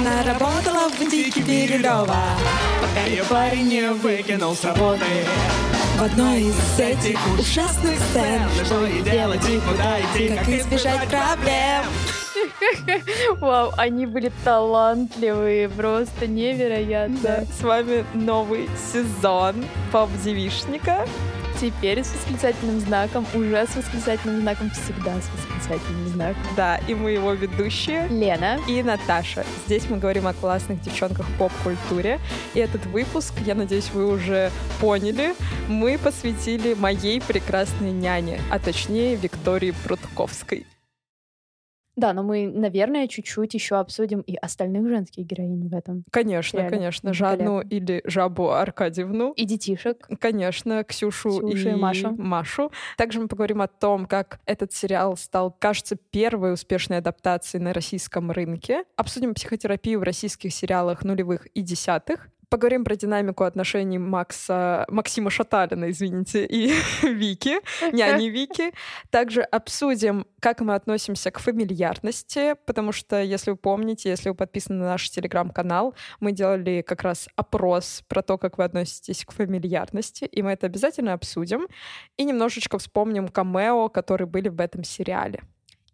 Она работала в бутике Бирюлева, пока ее парень не выкинул с работы. В одной из этих ужасных сцен Что ей делать и куда идти, как избежать проблем Вау, они были талантливые, просто невероятно. Да, с вами новый сезон поп-девишника. Теперь с восклицательным знаком, уже с восклицательным знаком, всегда с восклицательным знаком. Да, и мы его ведущие. Лена. И Наташа. Здесь мы говорим о классных девчонках в поп-культуре. И этот выпуск, я надеюсь, вы уже поняли, мы посвятили моей прекрасной няне, а точнее Виктории Прудковской. Да, но мы, наверное, чуть-чуть еще обсудим и остальных женских героинь в этом. Конечно, Реально. конечно. Жанну или Жабу Аркадьевну. И детишек. Конечно, Ксюшу, Ксюшу и Машу. Машу. Также мы поговорим о том, как этот сериал стал, кажется, первой успешной адаптацией на российском рынке. Обсудим психотерапию в российских сериалах нулевых и десятых. Поговорим про динамику отношений Макса, Максима Шаталина, извините, и Вики, няни Вики. Также обсудим, как мы относимся к фамильярности, потому что, если вы помните, если вы подписаны на наш телеграм-канал, мы делали как раз опрос про то, как вы относитесь к фамильярности, и мы это обязательно обсудим. И немножечко вспомним камео, которые были в этом сериале.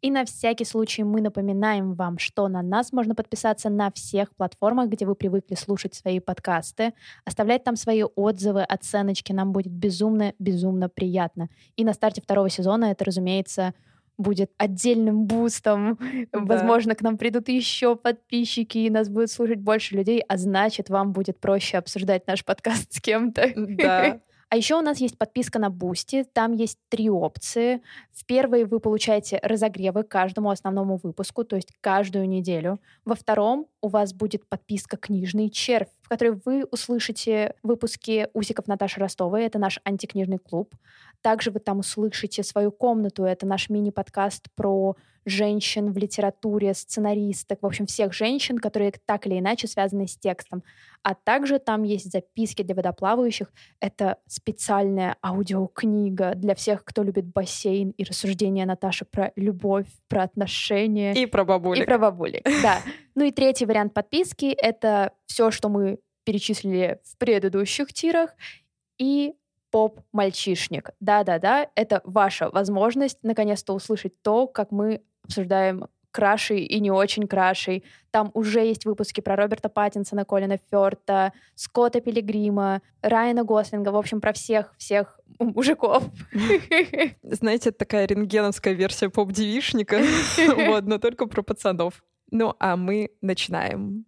И на всякий случай мы напоминаем вам, что на нас можно подписаться на всех платформах, где вы привыкли слушать свои подкасты, оставлять там свои отзывы, оценочки. Нам будет безумно-безумно приятно. И на старте второго сезона это, разумеется, будет отдельным бустом. Да. Возможно, к нам придут еще подписчики, и нас будет слушать больше людей, а значит, вам будет проще обсуждать наш подкаст с кем-то. Да. А еще у нас есть подписка на Boosty. Там есть три опции. В первой вы получаете разогревы к каждому основному выпуску, то есть каждую неделю. Во втором у вас будет подписка «Книжный червь», в которой вы услышите выпуски «Усиков Наташи Ростовой». Это наш антикнижный клуб. Также вы там услышите свою комнату. Это наш мини-подкаст про женщин в литературе, сценаристок, в общем, всех женщин, которые так или иначе связаны с текстом. А также там есть записки для водоплавающих. Это специальная аудиокнига для всех, кто любит бассейн и рассуждения Наташи про любовь, про отношения. И про бабулек. И про бабулек, да. Ну и третий вариант подписки — это все, что мы перечислили в предыдущих тирах, и поп-мальчишник. Да-да-да, это ваша возможность наконец-то услышать то, как мы обсуждаем крашей и не очень крашей. Там уже есть выпуски про Роберта Паттинсона, Колина Фёрта, Скотта Пилигрима, Райана Гослинга, в общем, про всех-всех мужиков. Знаете, это такая рентгеновская версия поп-девишника, вот, но только про пацанов. Ну, а мы начинаем.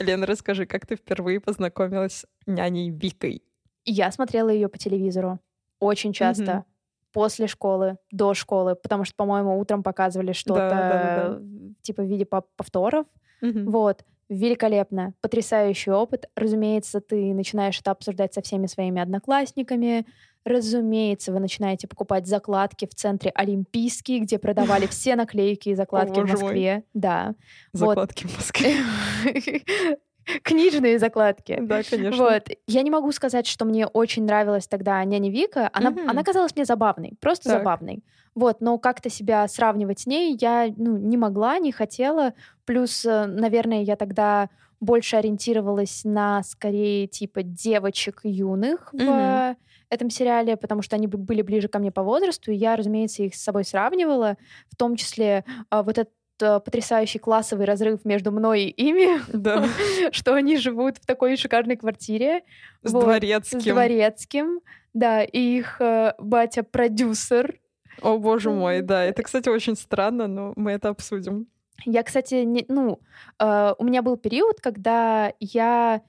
Лена, расскажи, как ты впервые познакомилась с няней Викой? Я смотрела ее по телевизору очень часто. После школы, до школы, потому что, по-моему, утром показывали что-то Да-да-да-да. типа в виде пов- повторов. Мгм. Вот. Великолепно. Потрясающий опыт. Разумеется, ты начинаешь это обсуждать со всеми своими одноклассниками. Разумеется, вы начинаете покупать закладки в центре Олимпийский, где продавали все наклейки и закладки в боже мой. Москве. Да. Вот. Закладки в Москве. Книжные закладки. Да, конечно. Вот. Я не могу сказать, что мне очень нравилась тогда няня Вика. Она, Мгм. она казалась мне забавной, просто Так. забавной. Вот, но как-то себя сравнивать с ней я ну, не могла, не хотела. Плюс, э, наверное, я тогда больше ориентировалась на скорее типа девочек юных в Мгм. э, этом сериале, потому что они были ближе ко мне по возрасту, и я, разумеется, их с собой сравнивала, в том числе а, вот этот потрясающий классовый разрыв между мной и ими, Да. что они живут в такой шикарной квартире. С Вот, дворецким. С дворецким. Да, и их э, батя-продюсер. О, боже мой, да. Это, кстати, очень странно, но мы это обсудим. Я, кстати, не, ну, э, у меня был период, когда я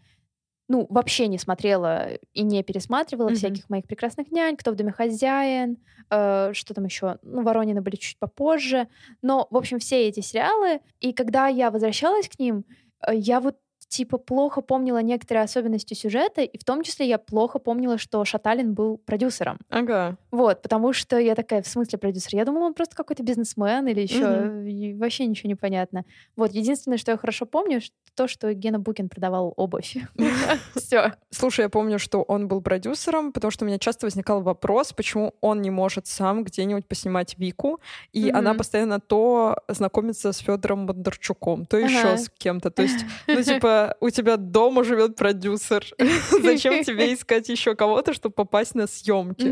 ну, вообще не смотрела и не пересматривала Мгм. всяких моих прекрасных нянь, кто в доме хозяин, э, что там еще, ну, Воронины были чуть попозже, но, в общем, все эти сериалы, и когда я возвращалась к ним, э, я вот типа плохо помнила некоторые особенности сюжета, и в том числе я плохо помнила, что Шаталин был продюсером. Ага. Вот, потому что я такая, в смысле продюсер? Я думала, он просто какой-то бизнесмен или еще Мгм. вообще ничего не понятно. Вот, единственное, что я хорошо помню, то, что Гена Букин продавал обувь. Все. Слушай, я помню, что он был продюсером, потому что у меня часто возникал вопрос, почему он не может сам где-нибудь поснимать Вику, и она постоянно то знакомится с Федором Бондарчуком, то еще с кем-то. То есть, ну, типа, у тебя дома живет продюсер. Зачем тебе искать еще кого-то, чтобы попасть на съемки?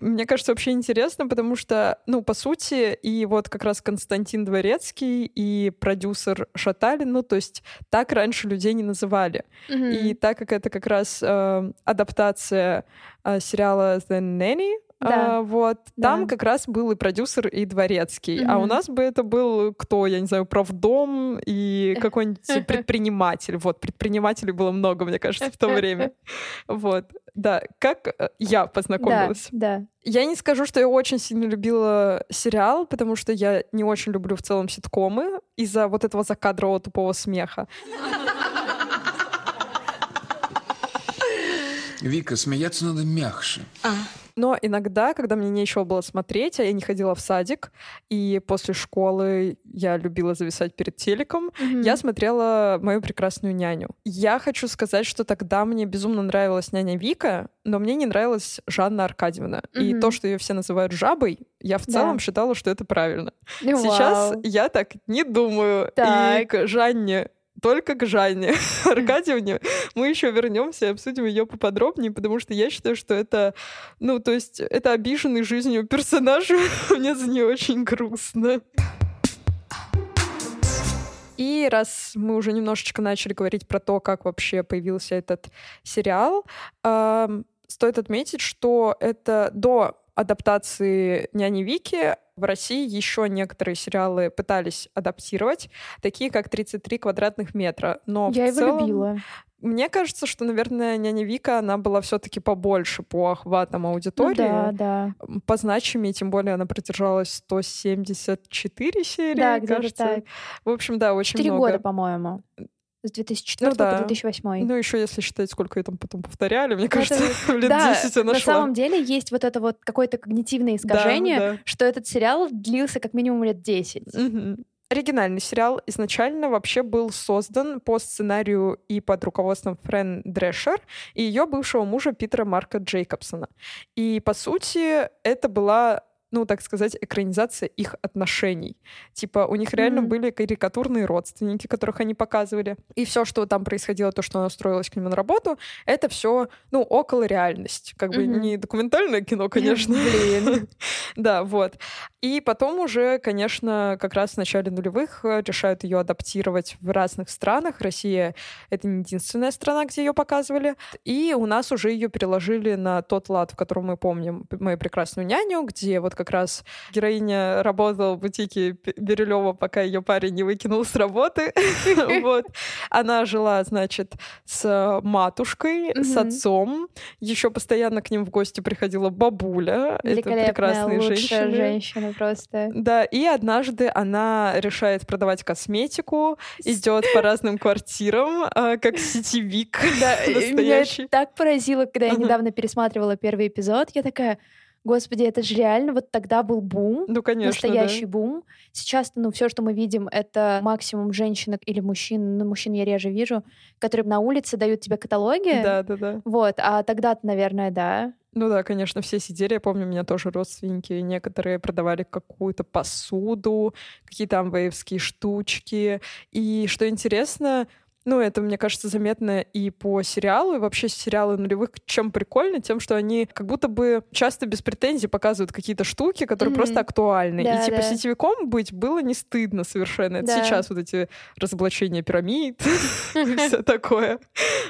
Мне кажется, вообще интересно, потому что, ну, по сути, и вот как раз Константин Дворецкий и продюсер Шаталин, ну, то есть так раньше людей не называли. И так как это как раз э, адаптация э, сериала The Nanny, Да. э, вот, Да. там как раз был и продюсер, и дворецкий. А у нас бы это был кто, я не знаю, правдом и какой-нибудь предприниматель. Вот, предпринимателей было много, мне кажется, в то время. Вот, да. Как э, я Да, познакомилась? да. Я не скажу, что я очень сильно любила сериал, потому что я не очень люблю в целом ситкомы из-за вот этого закадрового тупого смеха. Вика, смеяться надо мягче. Но иногда, когда мне нечего было смотреть, а я не ходила в садик, и после школы я любила зависать перед телеком, Мгм. я смотрела «Мою прекрасную няню». Я хочу сказать, что тогда мне безумно нравилась няня Вика, но мне не нравилась Жанна Аркадьевна. И Мгм. то, что ее все называют жабой, я в Да. целом считала, что это правильно. Вау. Сейчас я так не думаю. И Так. к Жанне только к Жанне Аркадьевне мы еще вернемся и обсудим ее поподробнее, потому что я считаю, что это, ну, то есть это обиженный жизнью персонаж, мне за нее очень грустно. И раз мы уже немножечко начали говорить про то, как вообще появился этот сериал, ам, стоит отметить, что это до адаптации «Няни Вики» в России еще некоторые сериалы пытались адаптировать, такие как «33 квадратных метра». Но Я в его целом, любила. Мне кажется, что, наверное, «Няня Вика», она была все таки побольше по охватам Ну аудитории. да, да. По значимее, тем более она продержалась 174 серии, Да, кажется. так. В общем, да, очень Четыре много. года, по-моему. С 2004 Ну да. по 2008. Ну, еще если считать, сколько ее там потом повторяли, мне Это- кажется, лет да, 10 я на нашла. самом деле есть вот это вот какое-то когнитивное Да, искажение, да. что этот сериал длился как минимум лет 10. Мгм. Оригинальный сериал изначально вообще был создан по сценарию и под руководством Френ Дрешер и ее бывшего мужа Питера Марка Джейкобсона. И, по сути, это была ну, так сказать, экранизация их отношений. Типа, у них реально Мгм. были карикатурные родственники, которых они показывали. И все, что там происходило, то, что она устроилась к нему на работу, это все, ну, около реальность. Как бы Мгм. не документальное кино, конечно. Блин. Да, вот. И потом уже, конечно, как раз в начале нулевых э, решают ее адаптировать в разных странах. Россия — это не единственная страна, где ее показывали. И у нас уже ее переложили на тот лад, в котором мы помним «Мою прекрасную няню», где вот как раз героиня работала в бутике Бирюлева, пока ее парень не выкинул с работы. Вот. Она жила, значит, с матушкой, с отцом. Еще постоянно к ним в гости приходила бабуля. Это прекрасные лучшая женщины. женщина просто. Да, и однажды она решает продавать косметику, идет по разным квартирам, а, как сетевик Да, меня так поразило, когда я недавно пересматривала первый эпизод. Я такая, господи, это же реально вот тогда был бум. Ну, конечно, настоящий бум. Сейчас, ну, все, что мы видим, это максимум женщин или мужчин, ну, мужчин я реже вижу, которые на улице дают тебе каталоги. да. Да, да, да. Вот, а тогда-то, наверное, да. Ну да, конечно, все сидели. Я помню, у меня тоже родственники. Некоторые продавали какую-то посуду, какие-то амвеевские штучки. И что интересно, ну, это, мне кажется, заметно и по сериалу, и вообще сериалы нулевых чем прикольно, тем, что они как будто бы часто без претензий показывают какие-то штуки, которые Мгм. просто актуальны. Да, и типа да. сетевиком быть было не стыдно совершенно. Это Да. сейчас вот эти разоблачения пирамид все такое.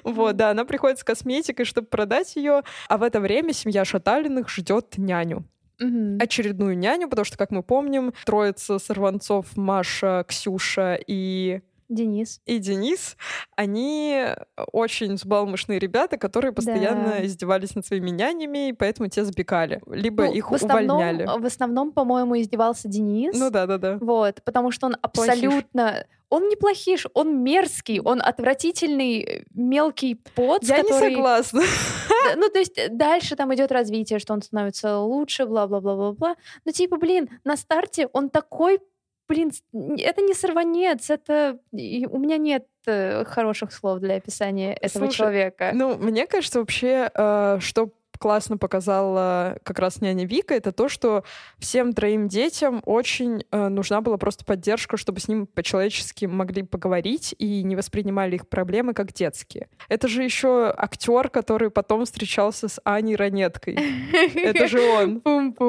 Вот, да, она приходит с косметикой, чтобы продать ее, а в это время семья Шаталиных ждет няню. Мгм. Очередную няню, потому что, как мы помним, троица сорванцов Маша, Ксюша и Денис. и Денис, они очень взбалмошные ребята, которые постоянно Да. издевались над своими нянями, и поэтому те запекали. Либо Ну, их в основном, увольняли. В основном, по-моему, издевался Денис. Ну да-да-да. Вот, потому что он Плохиш. абсолютно... Он не плохиш, он мерзкий, он отвратительный мелкий поц, Я который... не согласна. Да, Ну, то есть э, дальше там идет развитие, что он становится лучше, бла-бла-бла-бла-бла. Но типа, блин, на старте он такой, блин, это не сорванец, это... и У меня нет э, хороших слов для описания этого Слушай, человека. Ну, мне кажется, вообще, э, что классно показала как раз няня Вика, это то, что всем троим детям очень э, нужна была просто поддержка, чтобы с ним по-человечески могли поговорить и не воспринимали их проблемы как детские. Это же еще актер, который потом встречался с Аней Ранеткой. Это же он.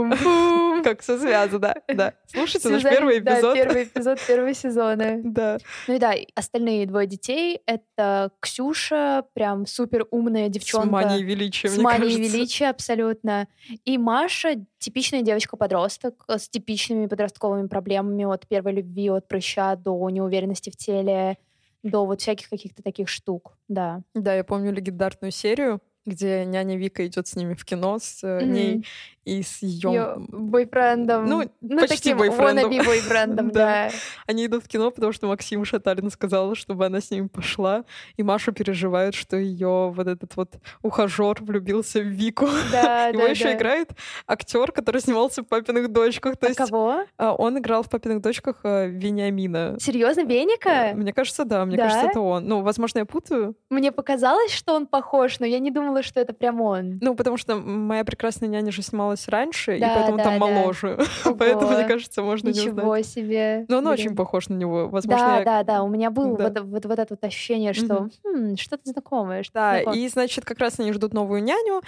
Пум-пум-пум. Как все связано, да. Слушайте наш первый эпизод. первый эпизод первого сезона. Да. Ну и да, остальные двое детей — это Ксюша, прям супер умная С девчонка. манией величия, С мне кажется. Величия абсолютно. И Маша — типичная девочка-подросток с типичными подростковыми проблемами от первой любви, от прыща до неуверенности в теле, до вот всяких каких-то таких штук, да. Да, я помню легендарную серию, где няня Вика идет с ними в кино, с э, Мгм. ней и с ее... Её бойфрендом. Ну, почти таким бойфрендом. бойфрендом, Да. да. Они идут в кино, потому что Максим Шаталин сказал, чтобы она с ними пошла, и Маша переживает, что ее вот этот вот ухажер влюбился в Вику. Да, Его да, еще да. играет актер, который снимался в «Папиных дочках». То А есть кого? а, он играл в «Папиных дочках» э, Вениамина. Серьезно, Веника? Мне кажется, да, мне Да? кажется, это он. Ну, возможно, я путаю. Мне показалось, что он похож, но я не думала, что это прям он. Ну, потому что моя прекрасная няня же снималась раньше, и Да, поэтому да, там да. моложе. Поэтому, мне кажется, можно не узнать. Ничего себе. Но он Блин. очень похож на него. Возможно, Да, я- да, да. У меня было Да. вот, вот, вот это вот ощущение, что «Хм, что-то знакомое. Что Да, и, значит, как раз они ждут новую няню,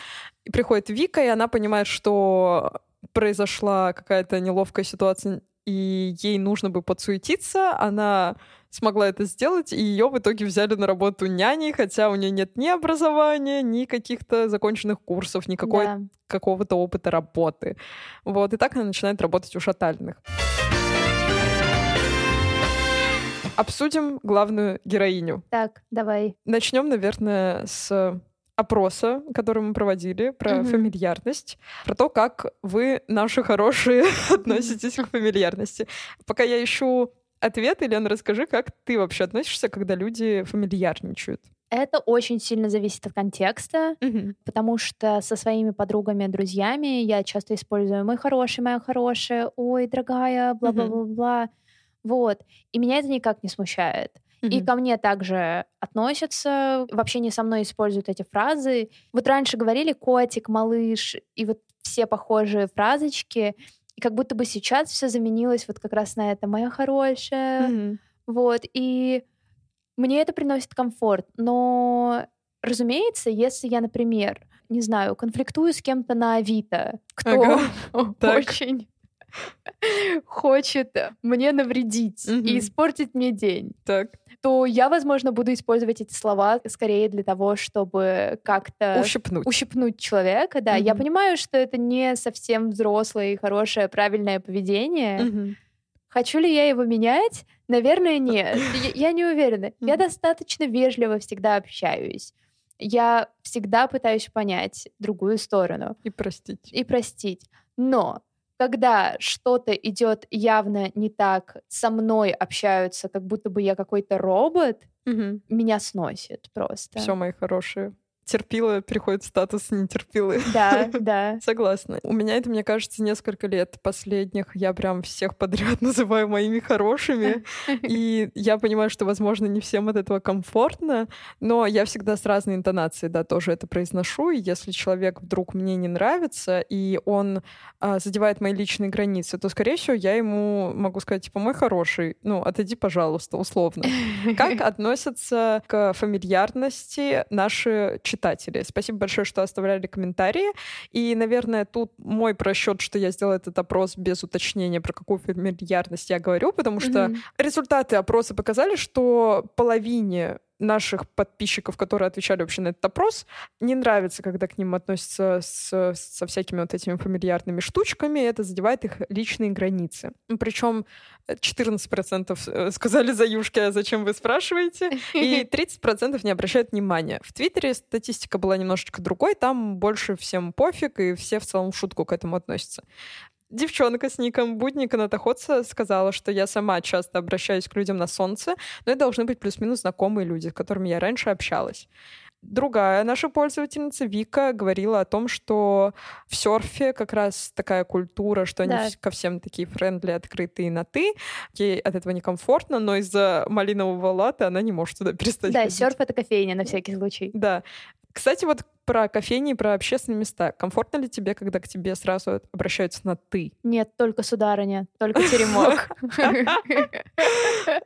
и приходит Вика, и она понимает, что произошла какая-то неловкая ситуация, и ей нужно бы подсуетиться. Она смогла это сделать, и ее в итоге взяли на работу няней, хотя у нее нет ни образования, ни каких-то законченных курсов, ни какой- Да. какого-то опыта работы. Вот, и так она начинает работать у Шатальных. Обсудим главную героиню. Так, давай. Начнем, наверное, с опроса, который мы проводили про Мгм. фамильярность, про то, как вы, наши хорошие, относитесь к фамильярности. Пока я ищу ответ, Елена, расскажи, как ты вообще относишься, когда люди фамильярничают? Это очень сильно зависит от контекста, потому что со своими подругами, друзьями я часто использую «мой хороший, моя хорошая», «ой, дорогая», бла-бла-бла-бла. Вот. И меня это никак не смущает. И Мгм. ко мне также относятся, в общении со мной используют эти фразы. Вот раньше говорили котик, малыш, и вот все похожие фразочки. И как будто бы сейчас все заменилось вот как раз на это «моя хорошая». Мгм. Вот. И мне это приносит комфорт. Но, разумеется, если я, например, не знаю, конфликтую с кем-то на Авито, кто Ага. Очень хочет мне навредить Мгм. и испортить мне день, Так, то я, возможно, буду использовать эти слова скорее для того, чтобы как-то ущипнуть. ущипнуть человека. Да, я Мгм. понимаю, что это не совсем взрослое, хорошее, правильное поведение. Мгм. Хочу ли я его менять? Наверное, нет. Я, я не уверена. Я достаточно вежливо всегда общаюсь. Я всегда пытаюсь понять другую сторону И простить. и простить. Но когда что-то идет явно не так, со мной общаются, как будто бы я какой-то робот, меня сносит просто. Все, мои хорошие. Терпила переходит в статус нетерпилы. Да, да. Согласна. У меня это, мне кажется, несколько лет последних. Я прям всех подряд называю моими хорошими. И я понимаю, что, возможно, не всем от этого комфортно, но я всегда с разной интонацией, да, тоже это произношу. И если человек вдруг мне не нравится, и он а, задевает мои личные границы, то, скорее всего, я ему могу сказать, типа, мой хороший, ну, отойди, пожалуйста, условно. Как относятся к фамильярности наши читатели? Спасибо большое, что оставляли комментарии. И, наверное, тут мой просчет, что я сделала этот опрос без уточнения, про какую фамильярность я говорю, потому что Мгм. результаты опроса показали, что половине наших подписчиков, которые отвечали вообще на этот опрос, не нравится, когда к ним относятся с, со всякими вот этими фамильярными штучками, это задевает их личные границы. Причем 14% э, сказали за юшки, а зачем вы спрашиваете? И 30% не обращают внимания. В Твиттере статистика была немножечко другой, там больше всем пофиг, и все в целом в шутку к этому относятся. Девчонка с ником Будника Натоходца сказала, что я сама часто обращаюсь к людям на солнце, но это должны быть плюс-минус знакомые люди, с которыми я раньше общалась. Другая наша пользовательница Вика говорила о том, что в Surf е как раз такая культура, что они Да. ко всем такие friendly, открытые на «ты». Ей от этого некомфортно, но из-за малинового латте она не может туда перестать Да, ходить. Surf — это кофейня на всякий случай. Да. Кстати, вот про кофейни и про общественные места. Комфортно ли тебе, когда к тебе сразу обращаются на «ты»? Нет, только сударыня, только теремок.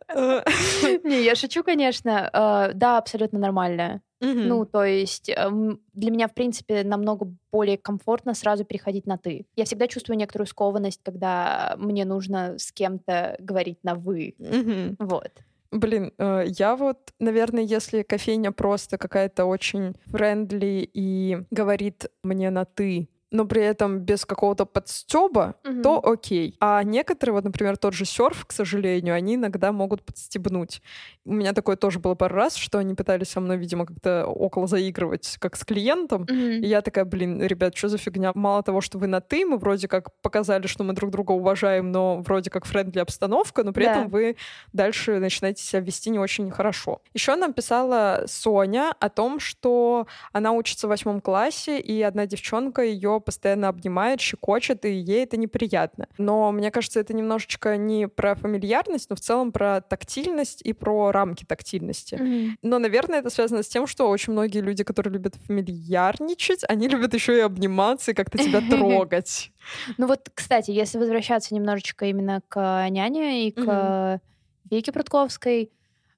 Не, я шучу, конечно. Э, Да, абсолютно нормально. Мгм. Ну, то есть эм, для меня, в принципе, намного более комфортно сразу переходить на «ты». Я всегда чувствую некоторую скованность, когда мне нужно с кем-то говорить на «вы». Мгм. Вот. Блин, э, я вот, наверное, если кофейня просто какая-то очень френдли и говорит мне на «ты», но при этом без какого-то подстеба, Мгм. то окей. А некоторые, вот, например, тот же серф, к сожалению, они иногда могут подстебнуть. У меня такое тоже было пару раз, что они пытались со мной, видимо, как-то около заигрывать, как с клиентом. Мгм. И я такая, блин, ребят, что за фигня? Мало того, что вы на «ты», мы вроде как показали, что мы друг друга уважаем, но вроде как friendly обстановка, но при Да. этом вы дальше начинаете себя вести не очень хорошо. Еще нам писала Соня о том, что она учится в восьмом классе, и одна девчонка ее постоянно обнимает, щекочет, и ей это неприятно. Но мне кажется, это немножечко не про фамильярность, но в целом про тактильность и про рамки тактильности. Мгм. Но, наверное, это связано с тем, что очень многие люди, которые любят фамильярничать, они любят еще и обниматься и как-то тебя трогать. Ну вот, кстати, если возвращаться немножечко именно к няне и к Вике Прудковской,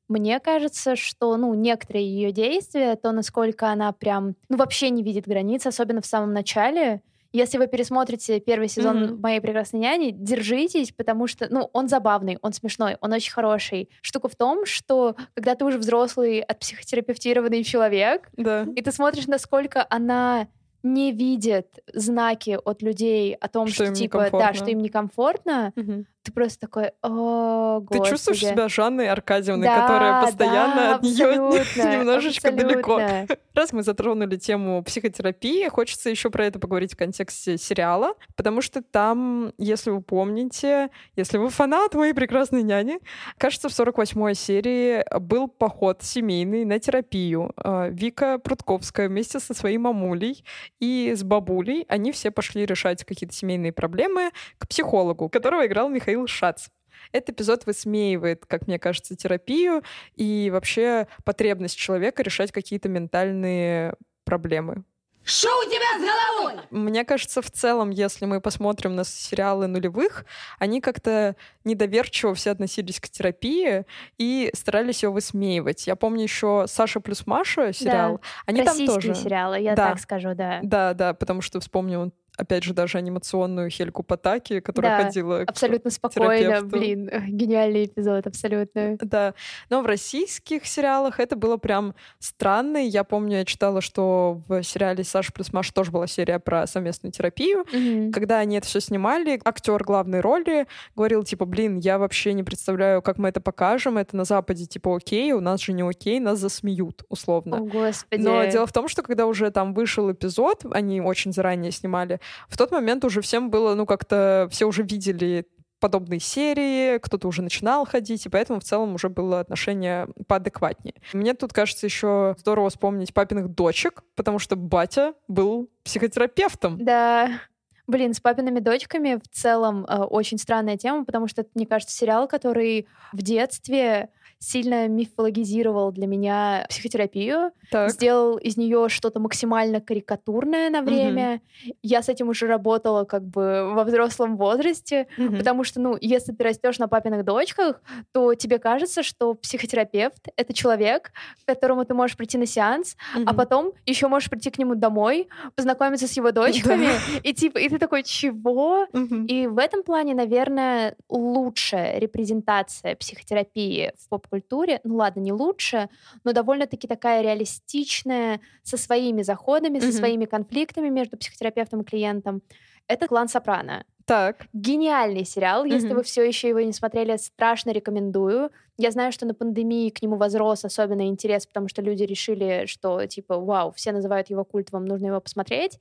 мне кажется, что, ну, некоторые ее действия, то, насколько она прям, ну, вообще не видит границ, особенно в самом начале, если вы пересмотрите первый сезон Мгм. «Моей прекрасной няни», держитесь, потому что, ну, он забавный, он смешной, он очень хороший. Штука в том, что когда ты уже взрослый, отпсихотерапевтированный человек, Да. и ты смотришь, насколько она не видит знаки от людей о том, Что что, им типа, да, что им некомфортно, Мгм. Ты просто такой, о, Ты чувствуешь господи». себя Жанной Аркадьевной, Да, которая постоянно да, от нее абсолютно, немножечко далеко. абсолютно. Раз мы затронули тему психотерапии, хочется еще про это поговорить в контексте сериала, потому что там, если вы помните, если вы фанат моей прекрасной няни, кажется, в 48-й серии был поход семейный на терапию. Э, Вика Прудковская вместе со своей мамулей и с бабулей, они все пошли решать какие-то семейные проблемы к психологу, которого играл Михаил Шац. Этот эпизод высмеивает, как мне кажется, терапию и вообще потребность человека решать какие-то ментальные проблемы. Что у тебя с головой? Мне кажется, в целом, если мы посмотрим на сериалы нулевых, они как-то недоверчиво все относились к терапии и старались ее высмеивать. Я помню еще Саша плюс Маша сериал. Они там Российские тоже. сериалы, я Да. так скажу, да. Да, да, потому что вспомню, опять же, даже анимационную Хельку Патаки, которая Да, ходила к Абсолютно спокойно, терапевту. блин, гениальный эпизод, абсолютно. Да, но в российских сериалах это было прям странно. Я помню, я читала, что в сериале «Саша плюс Маша» тоже была серия про совместную терапию. Мгм. Когда они это все снимали, актер главной роли говорил, типа, блин, я вообще не представляю, как мы это покажем. Это на Западе, типа, окей, у нас же не окей, нас засмеют, условно. О, господи. Но дело в том, что когда уже там вышел эпизод, они очень заранее снимали, в тот момент уже всем было, ну, как-то все уже видели подобные серии, кто-то уже начинал ходить, и поэтому в целом уже было отношение поадекватнее. Мне тут кажется еще здорово вспомнить папиных дочек, потому что батя был психотерапевтом. Да. Блин, с папиными дочками в целом э, очень странная тема, потому что это, мне кажется, сериал, который в детстве сильно мифологизировал для меня психотерапию, Так. сделал из нее что-то максимально карикатурное на время. Я с этим уже работала как бы во взрослом возрасте, Мгм. потому что, ну, если ты растешь на папиных дочках, то тебе кажется, что психотерапевт — это человек, к которому ты можешь прийти на сеанс, а Мгм. потом еще можешь прийти к нему домой, познакомиться с его дочками, и типа, и ты такой, чего? Мгм. И в этом плане, наверное, лучшая репрезентация психотерапии в поп-культуре, ну ладно, не лучшая, но довольно-таки такая реалистичная, со своими заходами, со Мгм. своими конфликтами между психотерапевтом и клиентом. Это «Клан Сопрано». Так. Гениальный сериал. Если Мгм. вы все еще его не смотрели, страшно рекомендую. Я знаю, что на пандемии к нему возрос особенный интерес, потому что люди решили, что типа, вау, все называют его культовым, нужно его посмотреть.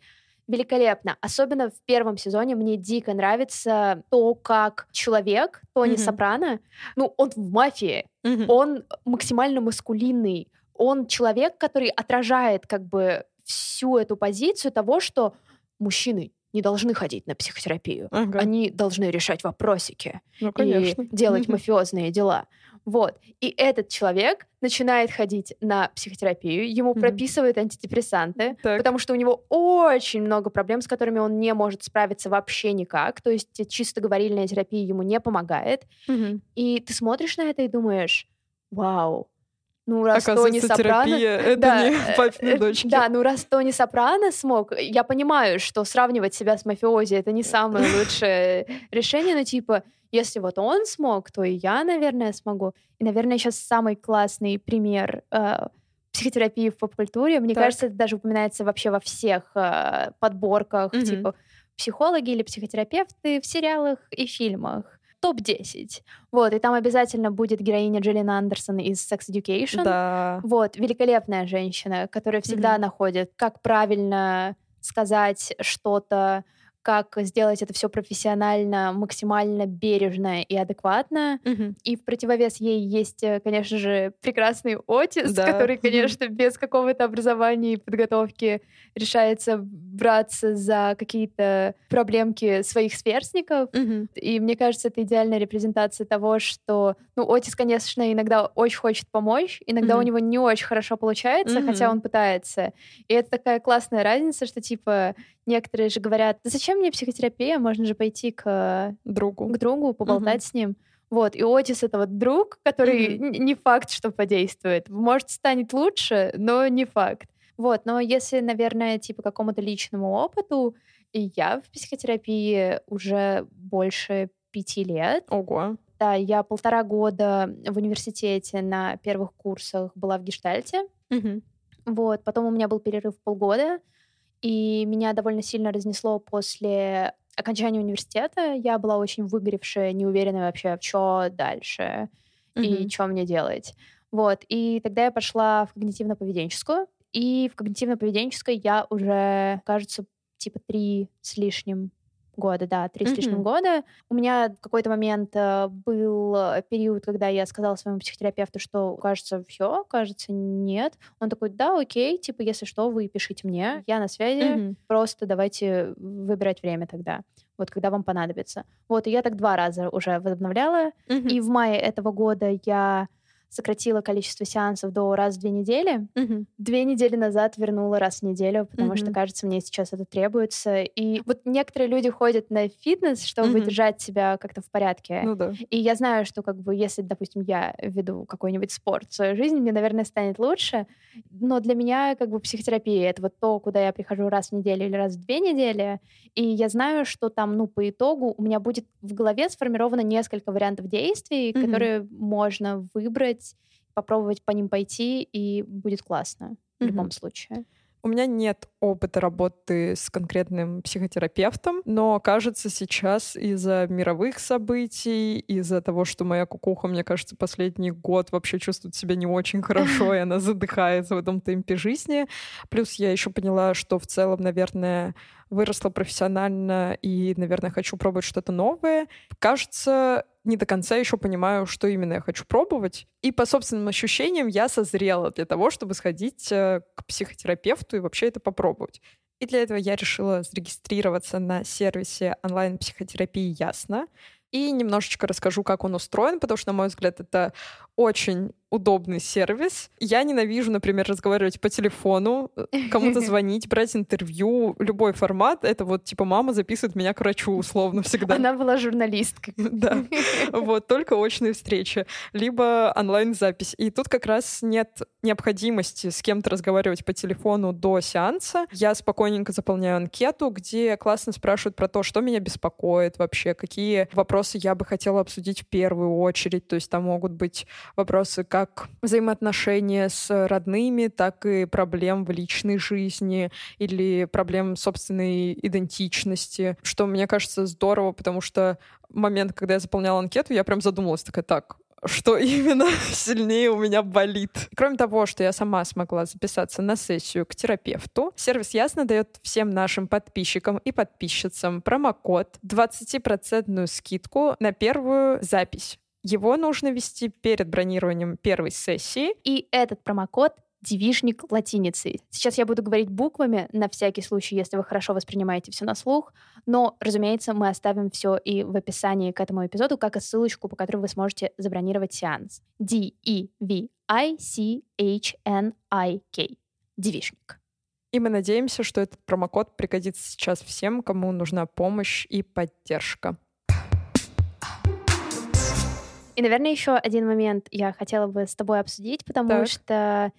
Великолепно. Особенно в первом сезоне мне дико нравится то, как человек, Тони Мгм. Сопрано, ну, он в мафии, Мгм. он максимально маскулинный, он человек, который отражает как бы всю эту позицию того, что мужчины не должны ходить на психотерапию. Ага. Они должны решать вопросики Ну, конечно. и делать мафиозные дела. Вот. И этот человек начинает ходить на психотерапию, ему Мгм. прописывают антидепрессанты, Так. потому что у него очень много проблем, с которыми он не может справиться вообще никак. То есть чисто говорильная терапия ему не помогает. Мгм. И ты смотришь на это и думаешь, вау, ну раз Тони Оказывается, Сопрано... терапия — это Да, не э, папины э, дочки. Да, ну раз Тони Сопрано смог, я понимаю, что сравнивать себя с мафиози это не самое лучшее решение, но типа, если вот он смог, то и я, наверное, смогу. И, наверное, сейчас самый классный пример э, психотерапии в поп-культуре. Мне Так. кажется, это даже упоминается вообще во всех э, подборках, Мгм. типа психологи или психотерапевты в сериалах и фильмах. Топ-10. Вот, и там обязательно будет героиня Джиллин Андерсон из Sex Education. Да. Вот, великолепная женщина, которая всегда Мгм. находит, как правильно сказать что-то, как сделать это все профессионально, максимально бережно и адекватно. Мгм. И в противовес ей есть, э, конечно же, прекрасный Отис, Да. который, конечно, без какого-то образования и подготовки решается браться за какие-то проблемки своих сверстников. Мгм. И мне кажется, это идеальная репрезентация того, что, ну, Отис, конечно, иногда очень хочет помочь, иногда у Мгм. него не очень хорошо получается, хотя Мгм. он пытается. И это такая классная разница, что, типа, некоторые же говорят, да зачем мне психотерапия, можно же пойти к, Другу. к другу, поболтать с ним. Вот, и Отис — это вот друг, который н- не факт, что подействует. Может, станет лучше, но не факт. Вот, но если, наверное, типа какому-то личному опыту, и я в психотерапии уже больше пяти лет. Ого. Да, я полтора года в университете на первых курсах была в гештальте. Мгм. Вот, потом у меня был перерыв полгода, и меня довольно сильно разнесло после окончания университета. Я была очень выгоревшая, неуверенная вообще, что дальше и Мгм. что мне делать. Вот, и тогда я пошла в когнитивно-поведенческую, и в когнитивно-поведенческой я уже, кажется, типа три с лишним года, да, три с лишним года. У меня в какой-то момент э, был э, период, когда я сказала своему психотерапевту, что кажется, все, кажется, нет. Он такой, да, окей, типа, если что, вы пишите мне, я на связи, Мгм. просто давайте выбирать время тогда, вот когда вам понадобится. Вот, и я так два раза уже возобновляла, Мгм. и в мае этого года я сократила количество сеансов до раз в две недели. Мгм. Две недели назад вернула раз в неделю, потому что, Мгм. кажется, мне сейчас это требуется. И вот некоторые люди ходят на фитнес, чтобы Мгм. держать себя как-то в порядке. Ну да. И я знаю, что как бы если, допустим, я веду какой-нибудь спорт в свою жизнь, мне, наверное, станет лучше. Но для меня как бы психотерапия — это вот то, куда я прихожу раз в неделю или раз в две недели. И я знаю, что там, ну, по итогу у меня будет в голове сформировано несколько вариантов действий, Мгм. которые можно выбрать, попробовать по ним пойти, и будет классно в Мгм. любом случае. У меня нет опыта работы с конкретным психотерапевтом, но кажется сейчас из-за мировых событий, из-за того, что моя кукуха, мне кажется, последний год вообще чувствует себя не очень хорошо, и она задыхается в этом темпе жизни. Плюс я еще поняла, что в целом, наверное, выросла профессионально и, наверное, хочу пробовать что-то новое. Кажется, не до конца еще понимаю, что именно я хочу пробовать. И по собственным ощущениям я созрела для того, чтобы сходить э, к психотерапевту и вообще это попробовать. И для этого я решила зарегистрироваться на сервисе онлайн-психотерапии «Ясно». И немножечко расскажу, как он устроен, потому что, на мой взгляд, это очень удобный сервис. Я ненавижу, например, разговаривать по телефону, э, кому-то звонить, брать интервью, любой формат. Это вот типа мама записывает меня к врачу условно всегда. Она была журналисткой. Да, вот, только очные встречи, либо онлайн-запись. И тут как раз нет необходимости с кем-то разговаривать по телефону до сеанса. Я спокойненько заполняю анкету, где классно спрашивают про то, что меня беспокоит вообще, какие вопросы я бы хотела обсудить в первую очередь. То есть там могут быть вопросы как взаимоотношения с родными, так и проблем в личной жизни или проблем собственной идентичности, что мне кажется здорово, потому что момент, когда я заполняла анкету, я прям задумалась, такая, так, что именно сильнее у меня болит. Кроме того, что я сама смогла записаться на сессию к терапевту, сервис Ясно дает всем нашим подписчикам и подписчицам промокод 20% скидку на первую запись. Его нужно ввести перед бронированием первой сессии. И этот промокод девишник латиницей. Сейчас я буду говорить буквами на всякий случай, если вы хорошо воспринимаете все на слух, но, разумеется, мы оставим все и в описании к этому эпизоду, как и ссылочку, по которой вы сможете забронировать сеанс. D-E-V-I-C-H-N-I-K. Девишник. И мы надеемся, что этот промокод пригодится сейчас всем, кому нужна помощь и поддержка. И, наверное, еще один момент я хотела бы с тобой обсудить, потому Так. что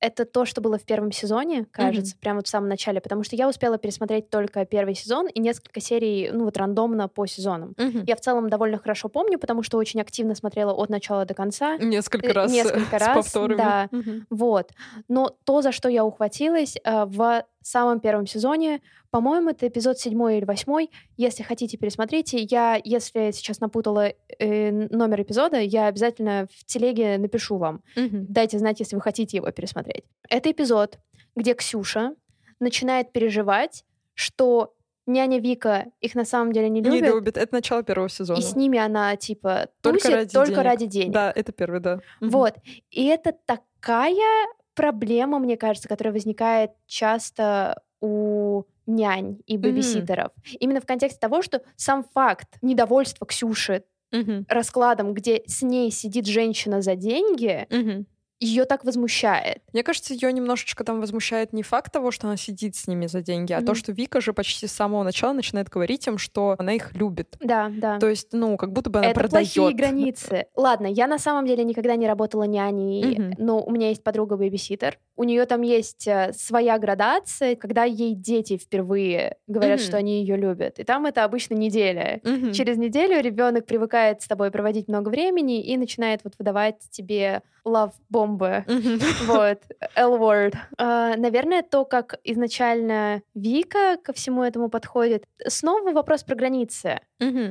это то, что было в первом сезоне, кажется, прямо вот в самом начале, потому что я успела пересмотреть только первый сезон и несколько серий, ну вот рандомно по сезонам. Я в целом довольно хорошо помню, потому что очень активно смотрела от начала до конца. Несколько Э, раз э, несколько с раз, повторами. да. Мгм. Вот. Но то, за что я ухватилась э, в самом первом сезоне, по-моему, это эпизод седьмой или восьмой. Если хотите, пересмотрите. Я, если сейчас напутала э, номер эпизода, я обязательно в телеге напишу вам. Мгм. Дайте знать, если вы хотите его пересмотреть. Это эпизод, где Ксюша начинает переживать, что няня Вика их на самом деле не Не любит, любит. Это начало первого сезона. и с ними она типа Только тусит ради только денег. ради денег. Да, это первый, да. Вот. И это такая проблема, мне кажется, которая возникает часто у нянь и бэбиситеров. Именно в контексте того, что сам факт недовольства Ксюши Мгм. раскладом, где с ней сидит женщина за деньги, Мгм. Ее так возмущает. Мне кажется, ее немножечко там возмущает не факт того, что она сидит с ними за деньги, а то, Мгм. что Вика же почти с самого начала начинает говорить им, что она их любит. Да, да. То есть, ну, как будто бы она это продает. плохие границы. Ладно, я на самом деле никогда не работала няней, Мгм. но у меня есть подруга бэбиситер. У нее там есть э, своя градация, когда ей дети впервые говорят, Мгм. что они ее любят. И там это обычно неделя. Мгм. Через неделю ребенок привыкает с тобой проводить много времени и начинает вот выдавать тебе лав-бомбы. Мгм. Вот, L-word. А, Наверное, то, как изначально Вика ко всему этому подходит. Снова вопрос про границы.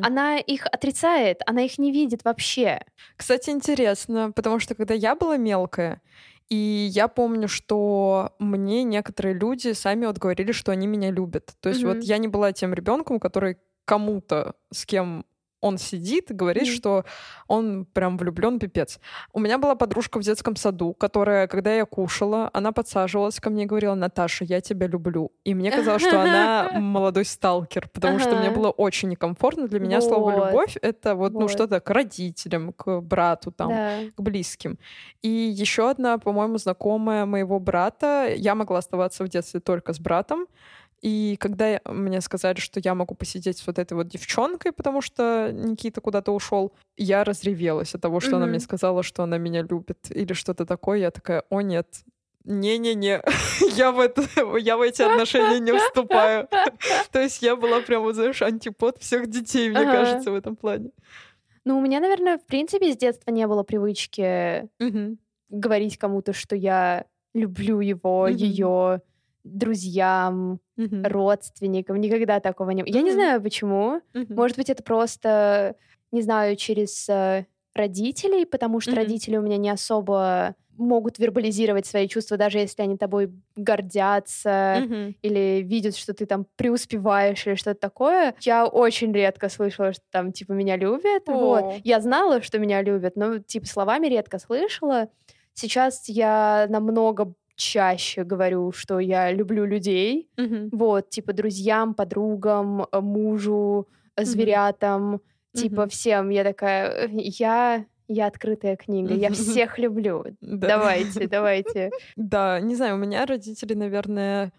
Она их отрицает, она их не видит вообще. Кстати, интересно, потому что когда я была мелкая, и я помню, что мне некоторые люди сами вот говорили, что они меня любят. То есть Мгм. вот я не была тем ребенком, который кому-то, с кем он сидит, говорит, Мгм. что он прям влюблен пипец. У меня была подружка в детском саду, которая, когда я кушала, она подсаживалась ко мне и говорила, Наташа, я тебя люблю. И мне казалось, что она молодой сталкер, потому что мне было очень некомфортно. Для меня слово любовь — это вот, ну, что-то к родителям, к брату там, к близким. И еще одна, по-моему, знакомая моего брата, я могла оставаться в детстве только с братом. И когда мне сказали, что я могу посидеть с вот этой вот девчонкой, потому что Никита куда-то ушел, я разревелась от того, что она Мгм. мне сказала, что она меня любит или что-то такое. Я такая, о нет, не-не-не, я в, это, я в эти отношения не вступаю. То есть я была прямо, знаешь, антипод всех детей, мне Ага. кажется, в этом плане. Ну, у меня, наверное, в принципе, с детства не было привычки Мгм. говорить кому-то, что я люблю его, Мгм. ее друзьям, Мгм. родственникам. Никогда такого не было. Я не знаю, почему. Мгм. Может быть, это просто, не знаю, через э, родителей, потому что Мгм. родители у меня не особо могут вербализировать свои чувства, даже если они тобой гордятся Мгм. или видят, что ты там преуспеваешь или что-то такое. Я очень редко слышала, что там, типа, меня любят. О. Вот. Я знала, что меня любят, но, типа, словами редко слышала. Сейчас я намного чаще говорю, что я люблю людей. Мгм. Вот, типа, друзьям, подругам, э, мужу, э, зверятам, типа, Мгм. всем. Я такая, «Э, я Я открытая книга, я всех люблю. Да. Давайте, давайте. Да, не знаю, у меня родители, наверное,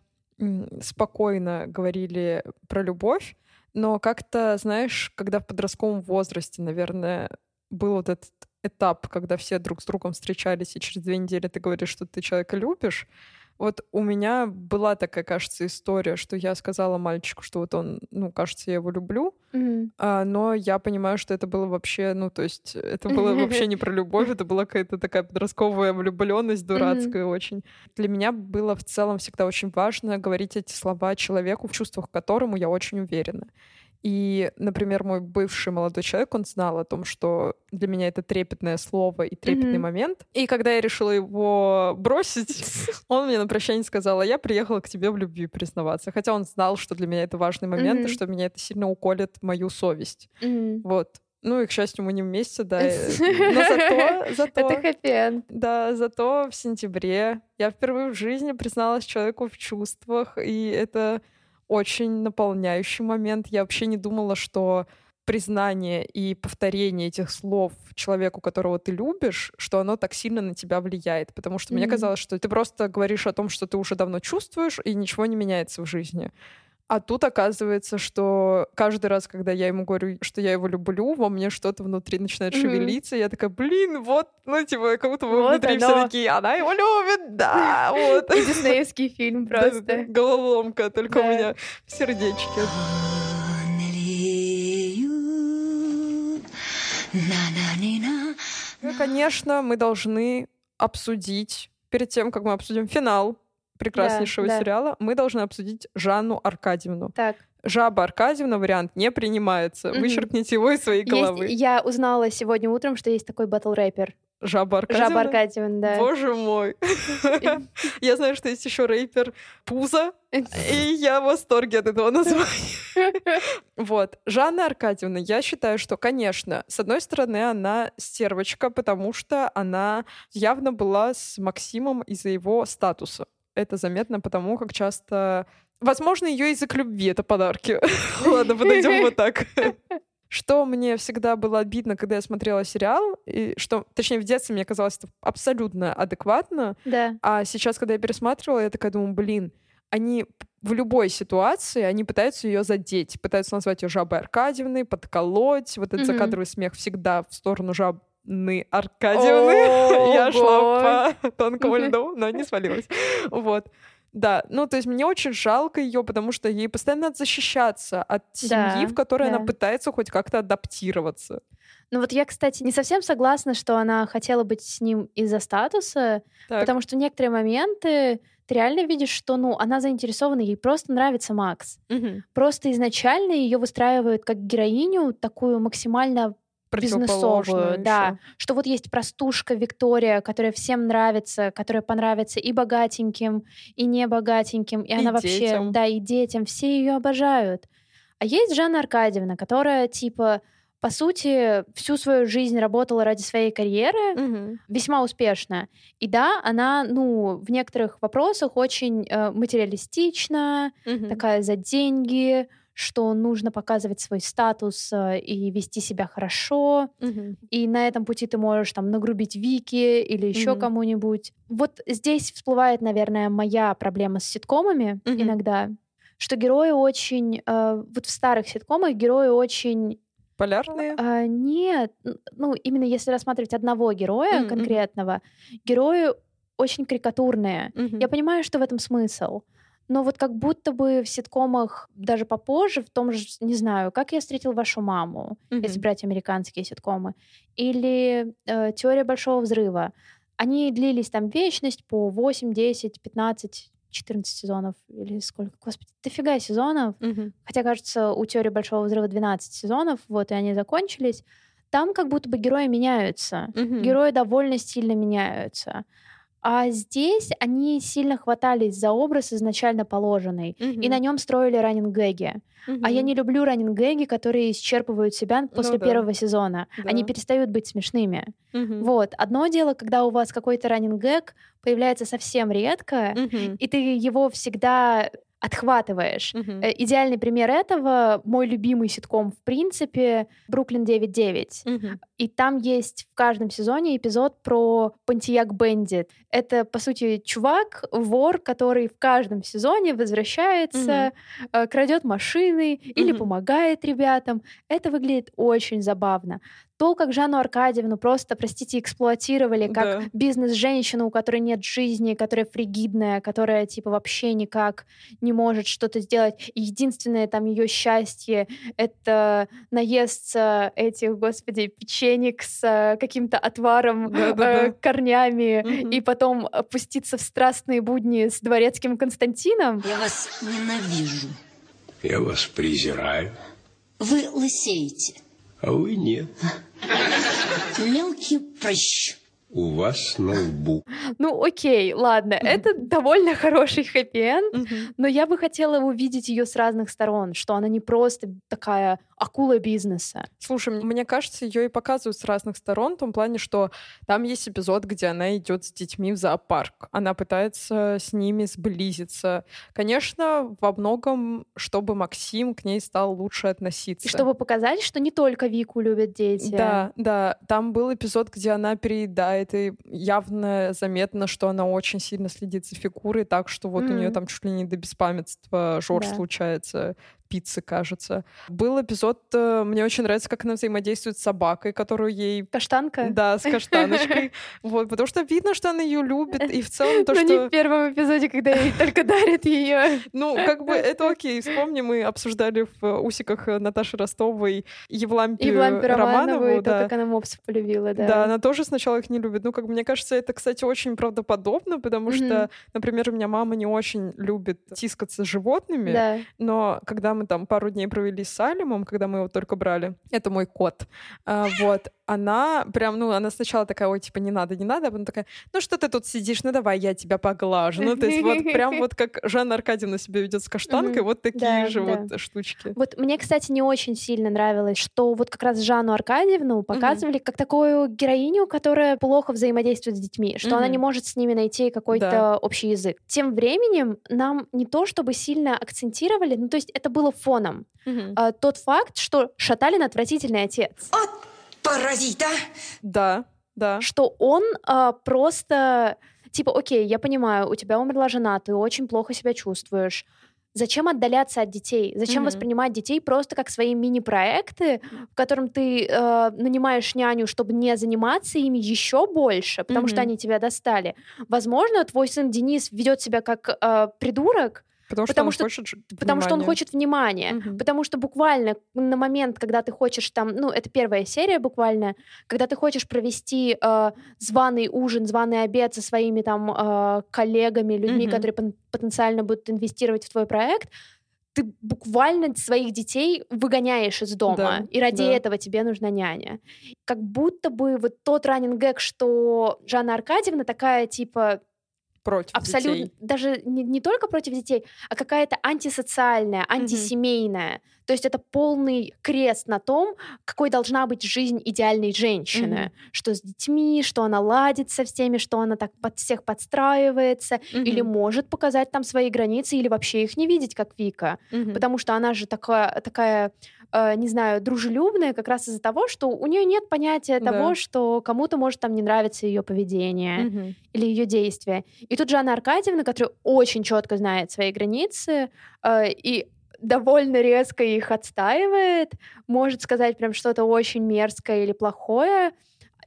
спокойно говорили про любовь, но как-то, знаешь, когда в подростковом возрасте, наверное, был вот этот этап, когда все друг с другом встречались, и через две недели ты говоришь, что ты человека любишь, вот у меня была такая, кажется, история, что я сказала мальчику, что вот он, ну, кажется, я его люблю, Мгм. а, но я понимаю, что это было вообще, ну, то есть это было вообще не про любовь, это была какая-то такая подростковая влюбленность дурацкая очень. Для меня было в целом всегда очень важно говорить эти слова человеку, в чувствах которому я очень уверена. И, например, мой бывший молодой человек, он знал о том, что для меня это трепетное слово и трепетный Мгм. момент. И когда я решила его бросить, он мне на прощание сказал, а я приехала к тебе в любви признаваться. Хотя он знал, что для меня это важный момент, и Мгм. что меня это сильно уколет мою совесть. Мгм. Вот. Ну и, к счастью, мы не вместе, да. э, Но зато, зато, Это хэппи-энд. да, зато в сентябре я впервые в жизни призналась человеку в чувствах, и это очень наполняющий момент. Я вообще не думала, что признание и повторение этих слов человеку, которого ты любишь, что оно так сильно на тебя влияет. Потому что мне Мгм. казалось, что ты просто говоришь о том, что ты уже давно чувствуешь, и ничего не меняется в жизни. А тут оказывается, что каждый раз, когда я ему говорю, что я его люблю, во мне что-то внутри начинает Мгм. шевелиться. и Я такая, блин, вот, ну, типа, как будто бы Вот внутри все оно. такие, она его любит, да, вот. Диснеевский фильм просто. Головоломка, только у меня в сердечке. Ну, конечно, мы должны обсудить, перед тем, как мы обсудим финал прекраснейшего да. сериала, мы должны обсудить Жанну Аркадьевну. Так, Жаба Аркадьевна вариант не принимается. Мгм. Вычеркните его из своей есть, головы. я узнала сегодня утром, что есть такой батл-рэпер. Жаба Аркадьевна. Жаба Аркадьевна, да. Боже мой. Я знаю, что есть еще рэпер Пуза, и я в восторге от этого названия. Вот. Жанна Аркадьевна, я считаю, что, конечно, с одной стороны, она стервочка, потому что она явно была с Максимом из-за его статуса. Это заметно потому, как часто... Возможно, ее язык любви — это подарки. Ладно, подойдем вот так. Что мне всегда было обидно, когда я смотрела сериал, и что, точнее, в детстве мне казалось это абсолютно адекватно, Да. а сейчас, когда я пересматривала, я такая думаю, блин, они в любой ситуации, они пытаются ее задеть, пытаются назвать ее жабой Аркадьевной, подколоть, вот этот Мгм. закадровый смех всегда в сторону жабны Аркадьевны. Я шла по тонкому льду, но не свалилась. Вот. Да, ну то есть мне очень жалко ее, потому что ей постоянно надо защищаться от семьи, Да, в которой она да. пытается хоть как-то адаптироваться. Ну вот я, кстати, не совсем согласна, что она хотела быть с ним из-за статуса, Так. потому что в некоторые моменты ты реально видишь, что, ну, она заинтересована, ей просто нравится Макс. Мгм. Просто изначально ее выстраивают как героиню такую максимально бизнесовую, да. Что вот есть простушка Виктория, которая всем нравится, которая понравится и богатеньким, и небогатеньким, и, И она вообще, детям. да, и детям, все ее обожают. А есть Жанна Аркадьевна, которая, типа, по сути, всю свою жизнь работала ради своей карьеры, Мгм. весьма успешно. И да, она, ну, в некоторых вопросах очень э, материалистична, Мгм. такая за деньги, что нужно показывать свой статус э, и вести себя хорошо. Мгм. И на этом пути ты можешь там нагрубить Вики или еще Мгм. кому-нибудь. Вот здесь всплывает, наверное, моя проблема с ситкомами Мгм. иногда, что герои очень... э, вот в старых ситкомах герои очень... Полярные? э, нет, ну именно если рассматривать одного героя мгм. конкретного, герои очень карикатурные. Мгм. Я понимаю, что в этом смысл. Но вот как будто бы в ситкомах даже попозже, в том же, не знаю, как я встретил вашу маму, если Мгм. брать американские ситкомы, или э, теория большого взрыва. Они длились там вечность по 8, 10, 15, 14 сезонов или сколько, господи, дофига сезонов. Мгм. Хотя, кажется, у теории большого взрыва 12 сезонов, вот, и они закончились. Там как будто бы герои меняются. Мгм. Герои довольно сильно меняются. А здесь они сильно хватались за образ изначально положенный. И на нем строили раннинг-гэги. А я не люблю раннинг-гэги, которые исчерпывают себя после Ну да. первого сезона. Они Да. перестают быть смешными. Мгм. Вот. Одно дело, когда у вас какой-то раннинг-гэг появляется совсем редко, Мгм. и ты его всегда отхватываешь. Мгм. Э, Идеальный пример этого — мой любимый ситком в принципе «Бруклин 9.9». Мгм. И там есть в каждом сезоне эпизод про Пантияк Бендит. Это, по сути, чувак, вор, который в каждом сезоне возвращается, э, крадет машины или помогает ребятам. Это выглядит очень забавно. То, как Жанну Аркадьевну просто, простите, эксплуатировали как Да. бизнес-женщину, у которой нет жизни, которая фригидная, которая типа вообще никак не может что-то сделать. И единственное там ее счастье — это наесться этих, господи, печенек с э, каким-то отваром, э, корнями, Мгм. и потом опуститься в страстные будни с дворецким Константином. Я вас ненавижу. Я вас презираю, Вы лысеете. А вы нет. Мелкий прыщ. У вас на лбу. Ну, окей, ладно, это довольно хороший хэппи-энд, Мгм. но я бы хотела увидеть ее с разных сторон, что она не просто такая акула бизнеса. Слушай, мне кажется, ее и показывают с разных сторон, в том плане, что там есть эпизод, где она идет с детьми в зоопарк. Она пытается с ними сблизиться. Конечно, во многом, чтобы Максим к ней стал лучше относиться. И чтобы показать, что не только Вику любят дети. Да, да. Там был эпизод, где она переедает, и явно заметно, что она очень сильно следит за фигурой, так что вот у нее там чуть ли не до беспамятства жор Да. случается пиццы, кажется. Был эпизод, э, мне очень нравится, как она взаимодействует с собакой, которую ей Каштанка? да, с каштаночкой. Вот, потому что видно, что она ее любит. И в целом то, Но не что... в первом эпизоде, когда ей только дарят ее. Ну, как бы это окей. Вспомни, мы обсуждали в э, усиках э, Наташи Ростовой Евлампию Лампе Романову, Романову. и то, да. как она мопсов полюбила, да. Да. она тоже сначала их не любит. Ну, как мне кажется, это, кстати, очень правдоподобно, потому что, например, у меня мама не очень любит тискаться с животными, Да. но когда мы там пару дней провели с Салимом, когда мы его только брали, это мой кот, а, вот, она прям, ну, она сначала такая, ой, типа, не надо, не надо, а потом такая, ну, что ты тут сидишь, ну, давай, я тебя поглажу. Ну, то есть вот прям вот как Жанна Аркадьевна себя ведет с каштанкой, вот такие же вот штучки. Вот мне, кстати, не очень сильно нравилось, что вот как раз Жанну Аркадьевну показывали как такую героиню, которая плохо взаимодействует с детьми, что она не может с ними найти какой-то общий язык. Тем временем нам не то чтобы сильно акцентировали, ну то есть это было фоном. А, тот факт, что Шаталин отвратительный отец. Паразита. Да, да. что он а, просто типа, окей, я понимаю, у тебя умерла жена, ты очень плохо себя чувствуешь. Зачем отдаляться от детей? Зачем Мгм. воспринимать детей просто как свои мини-проекты, в котором ты э, нанимаешь няню, чтобы не заниматься ими еще больше, потому что Мгм. они тебя достали? Возможно, твой сын Денис ведет себя как э, придурок, Потому, Потому что что- он хочет ж- потому что он внимания. хочет внимания. Мгм. Потому что буквально на момент, когда ты хочешь там, ну, это первая серия буквально, когда ты хочешь провести э, званый ужин, званый обед со своими там э, коллегами, людьми, Мгм. которые потенциально будут инвестировать в твой проект, ты буквально своих детей выгоняешь из дома, Да, и ради да. этого тебе нужна няня. Как будто бы вот тот раннинг гэг, что Жанна Аркадьевна такая, типа, против абсолютно детей. даже не, не только против детей, а какая-то антисоциальная, антисемейная. То есть это полный крест на том, какой должна быть жизнь идеальной женщины. Что с детьми, что она ладит со всеми, что она так под всех подстраивается, или Мгм. может показать там свои границы, или вообще их не видеть, как Вика. Мгм. Потому что она же такая, такая не знаю, дружелюбная как раз из-за того, что у нее нет понятия Да. того, что кому-то может там не нравиться ее поведение Мгм. или ее действия. И тут Жанна Аркадьевна, которая очень четко знает свои границы э, и довольно резко их отстаивает, может сказать прям что-то очень мерзкое или плохое,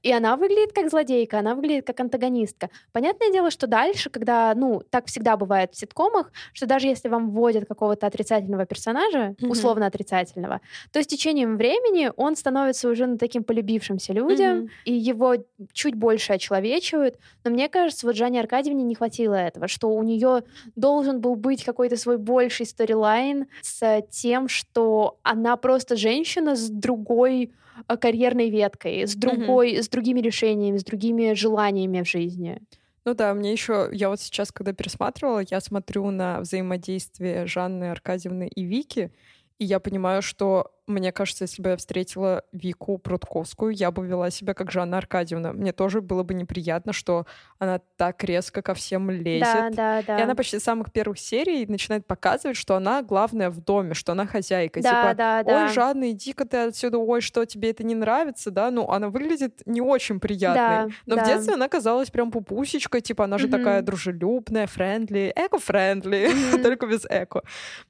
и она выглядит как злодейка, она выглядит как антагонистка. Понятное дело, что дальше, когда, ну, так всегда бывает в ситкомах, что даже если вам вводят какого-то отрицательного персонажа, Мгм. условно отрицательного, то с течением времени он становится уже ну, таким полюбившимся людям, Мгм. и его чуть больше очеловечивают. Но мне кажется, вот Жанне Аркадьевне не хватило этого, что у нее должен был быть какой-то свой больший сторилайн с тем, что она просто женщина с другой карьерной веткой, с другой, с другими решениями, с другими желаниями в жизни. Ну да, мне еще, я вот сейчас, когда пересматривала, я смотрю на взаимодействие Жанны Аркадьевны и Вики, и я понимаю, что мне кажется, если бы я встретила Вику Прудковскую, я бы вела себя как Жанна Аркадьевна. Мне тоже было бы неприятно, что она так резко ко всем лезет. Да, да, да. И она почти с самых первых серий начинает показывать, что она главная в доме, что она хозяйка. Да, типа, да, ой, да. Жанна, иди-ка ты отсюда, ой, что тебе это не нравится, да? Ну, она выглядит не очень приятной. Да, Но да. в детстве она казалась прям пупусечкой, типа, она же Мгм. такая дружелюбная, friendly, eco-friendly, только без eco.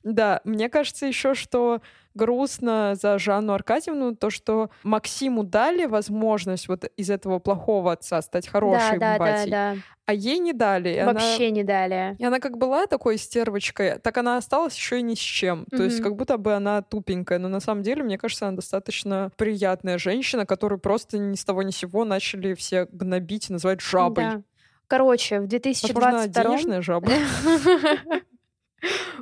Да, мне кажется еще, что грустно за Жанну Аркадьевну то, что Максиму дали возможность вот из этого плохого отца стать хорошей да, да, да, батей, да. а ей не дали. И она- Вообще не дали. и она как была такой стервочкой, так она осталась еще и ни с чем. То есть как будто бы она тупенькая. Но на самом деле, мне кажется, она достаточно приятная женщина, которую просто ни с того ни с сего начали все гнобить и называть жабой. Да. Короче, в Возможно, 2022 денежная жаба.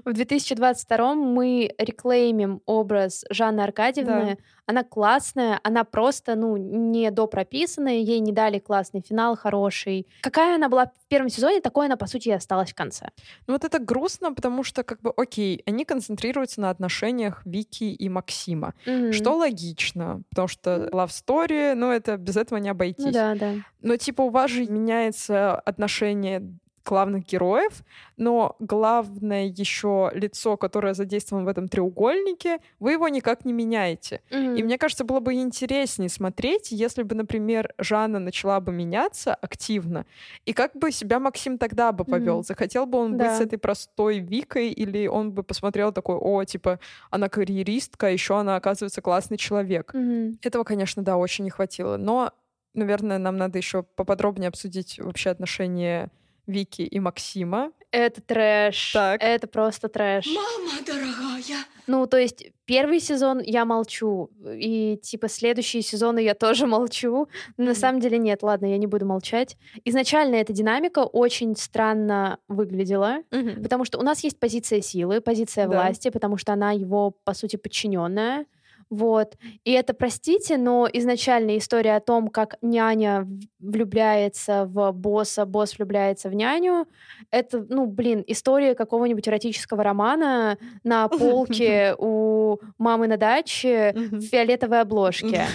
В 2022 мы реклеймим образ Жанны Аркадьевны. Она классная, она просто, ну, не допрописанная, ей не дали классный финал, хороший. Какая она была в первом сезоне, такой она, по сути, и осталась в конце. Ну вот это грустно, потому что, как бы, окей, они концентрируются на отношениях Вики и Максима. Мгм. Что логично, потому что love story, ну это без этого не обойтись. Ну да, да. Но типа у вас же меняется отношение главных героев, но главное еще лицо, которое задействовано в этом треугольнике, вы его никак не меняете. И Мгм. мне кажется, было бы интереснее смотреть, если бы, например, Жанна начала бы меняться активно, и как бы себя Максим тогда бы повел. Мгм. Захотел бы он быть Да. с этой простой Викой, или он бы посмотрел такой, о, типа, она карьеристка, а еще она, оказывается, классный человек. Мгм. Этого, конечно, да, очень не хватило. Но, наверное, нам надо еще поподробнее обсудить вообще отношения Вики и Максима. Это трэш. Так. Это просто трэш. Мама дорогая, Ну, то есть первый сезон я молчу, и типа следующие сезоны я тоже молчу. Но на самом деле нет, ладно, я не буду молчать. Изначально эта динамика очень странно выглядела, потому что у нас есть позиция силы, позиция Да. власти, потому что она его, по сути, подчиненная. Вот. И это, простите, но изначально история о том, как няня влюбляется в босса, босс влюбляется в няню, это, ну, блин, история какого-нибудь эротического романа на полке у мамы на даче в фиолетовой обложке.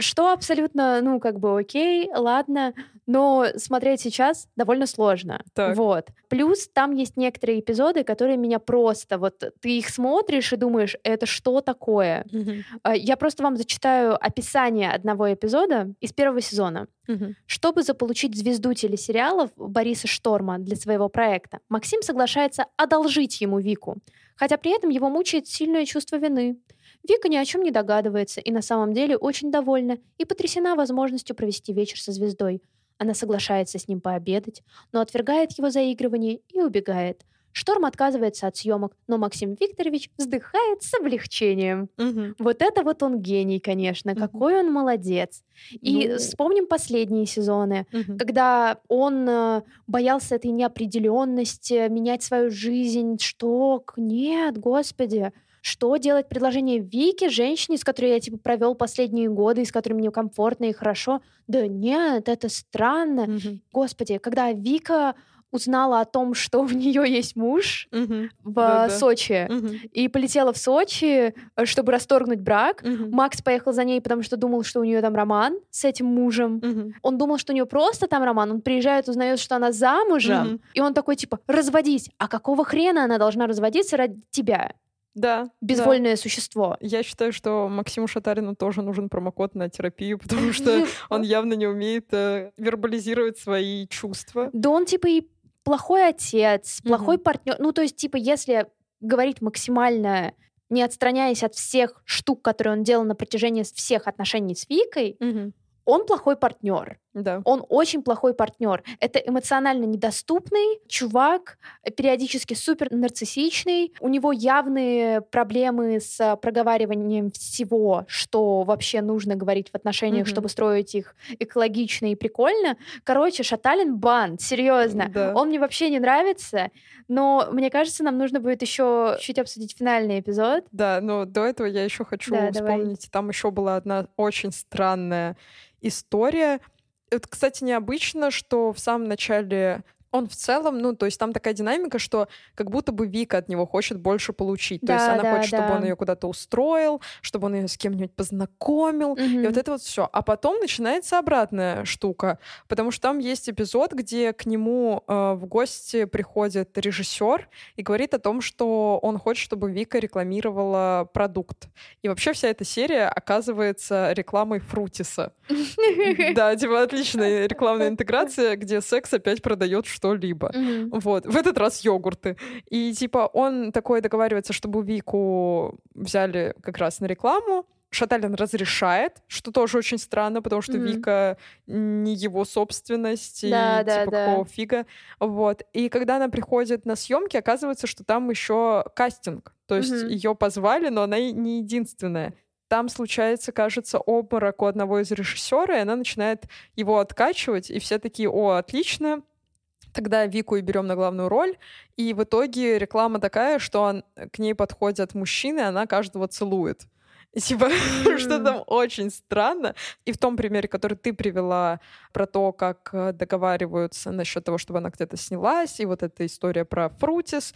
Что абсолютно, ну, как бы окей, ладно, но смотреть сейчас довольно сложно. Так. Вот. Плюс там есть некоторые эпизоды, которые меня просто, вот ты их смотришь и думаешь, это что такое? Мгм. А, Я просто вам зачитаю описание одного эпизода из первого сезона. Мгм. Чтобы заполучить звезду телесериалов Бориса Шторма для своего проекта, Максим соглашается одолжить ему Вику, хотя при этом его мучает сильное чувство вины. Вика ни о чем не догадывается и на самом деле очень довольна и потрясена возможностью провести вечер со звездой. Она соглашается с ним пообедать, но отвергает его заигрывание и убегает. Шторм отказывается от съемок, но Максим Викторович вздыхает с облегчением. Мгм. Вот это вот он гений, конечно, Мгм. какой он молодец. И Ну. вспомним последние сезоны, Мгм. когда он э, боялся этой неопределенности, менять свою жизнь. Что? Нет, господи. Что делать предложение Вике, женщине, с которой я типа провел последние годы, и с которой мне комфортно и хорошо? Да нет, это странно. Мгм. Господи, когда Вика узнала о том, что у нее есть муж Мгм. в Да-да. Сочи, Мгм. и полетела в Сочи, э, чтобы расторгнуть брак. Мгм. Макс поехал за ней, потому что думал, что у нее там роман с этим мужем. Мгм. Он думал, что у нее просто там роман. Он приезжает, узнает, что она замужем. Мгм. И он такой, типа, разводись. А какого хрена она должна разводиться ради тебя? Да. да. Безвольное существо. Я считаю, что Максиму Шатарину тоже нужен промокод на терапию, потому что он явно не умеет э, вербализировать свои чувства. Да он, типа, и плохой отец, плохой партнер. Ну, то есть, типа, если говорить максимально не отстраняясь от всех штук, которые он делал на протяжении всех отношений с Викой, он плохой партнер. Да. Он очень плохой партнер. Это эмоционально недоступный чувак, периодически супер нарциссичный. У него явные проблемы с проговариванием всего, что вообще нужно говорить в отношениях, Мгм. чтобы строить их экологично и прикольно. Короче, Шаталин бан, серьезно. Да. Он мне вообще не нравится, но мне кажется, нам нужно будет еще чуть обсудить финальный эпизод. Да, но до этого я еще хочу Да, давай. вспомнить. Там еще была одна очень странная история. Это, кстати, необычно, что в самом начале Он в целом, ну, то есть там такая динамика, что как будто бы Вика от него хочет больше получить. то Да, есть она да, хочет, чтобы да. он ее куда-то устроил, чтобы он ее с кем-нибудь познакомил. И Мгм. вот это вот все. А потом начинается обратная штука, потому что там есть эпизод, где к нему э, в гости приходит режиссер и говорит о том, что он хочет, чтобы Вика рекламировала продукт. И вообще вся эта серия оказывается рекламой Фрутиса. Да, типа отличная рекламная интеграция, где секс опять продает что-либо. Мгм. Вот, в этот раз йогурты. И типа он такой договаривается, чтобы Вику взяли как раз на рекламу. Шаталин разрешает, что тоже очень странно, потому что Мгм. Вика не его собственность, и Да, да, типа да. какого фига. Вот. И когда она приходит на съемки, оказывается, что там еще кастинг. То есть Мгм. ее позвали, но она не единственная. Там случается, кажется, обморок у одного из режиссера, и она начинает его откачивать, и все такие, о, отлично, Тогда Вику и берем на главную роль. И в итоге реклама такая, что он- к ней подходят мужчины, она каждого целует. И типа, что там очень странно. И в том примере, который ты привела про то, как э, договариваются насчет того, чтобы она где-то снялась, и вот эта история про Фрутис,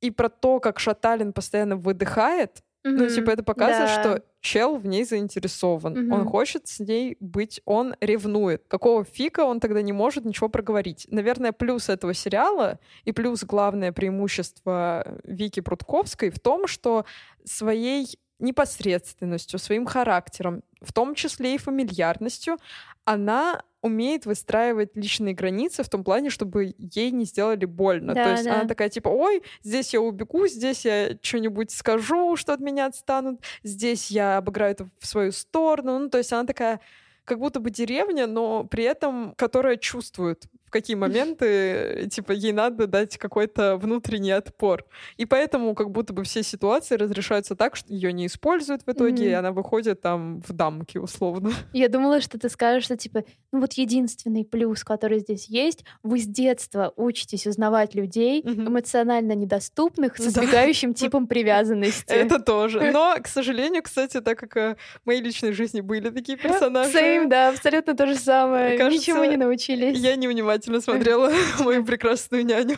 и про то, как Шаталин постоянно выдыхает, ну, Мгм. типа, это показывает, Да. что чел в ней заинтересован. Он Мгм. хочет с ней быть, он ревнует. Какого фика он тогда не может ничего проговорить? Наверное, плюс этого сериала и плюс главное преимущество Вики Прутковской в том, что своей непосредственностью, своим характером, в том числе и фамильярностью, она умеет выстраивать личные границы в том плане, чтобы ей не сделали больно. Да, То есть да. она такая типа, ой, здесь я убегу, здесь я что-нибудь скажу, что от меня отстанут, здесь я обыграю это в свою сторону. Ну, то есть она такая как будто бы деревня, но при этом которая чувствует, какие моменты, типа, ей надо дать какой-то внутренний отпор. И поэтому как будто бы все ситуации разрешаются так, что ее не используют в итоге, Мгм. и она выходит там в дамки, условно. Я думала, что ты скажешь, что типа, ну вот единственный плюс, который здесь есть, вы с детства учитесь узнавать людей Мгм. эмоционально недоступных с Да. избегающим типом привязанности. Это тоже. Но, к сожалению, кстати, так как э, в моей личной жизни были такие персонажи, Same, да, абсолютно то же самое. Кажется, Ничему не научились. я невнимательно смотрела мою прекрасную няню.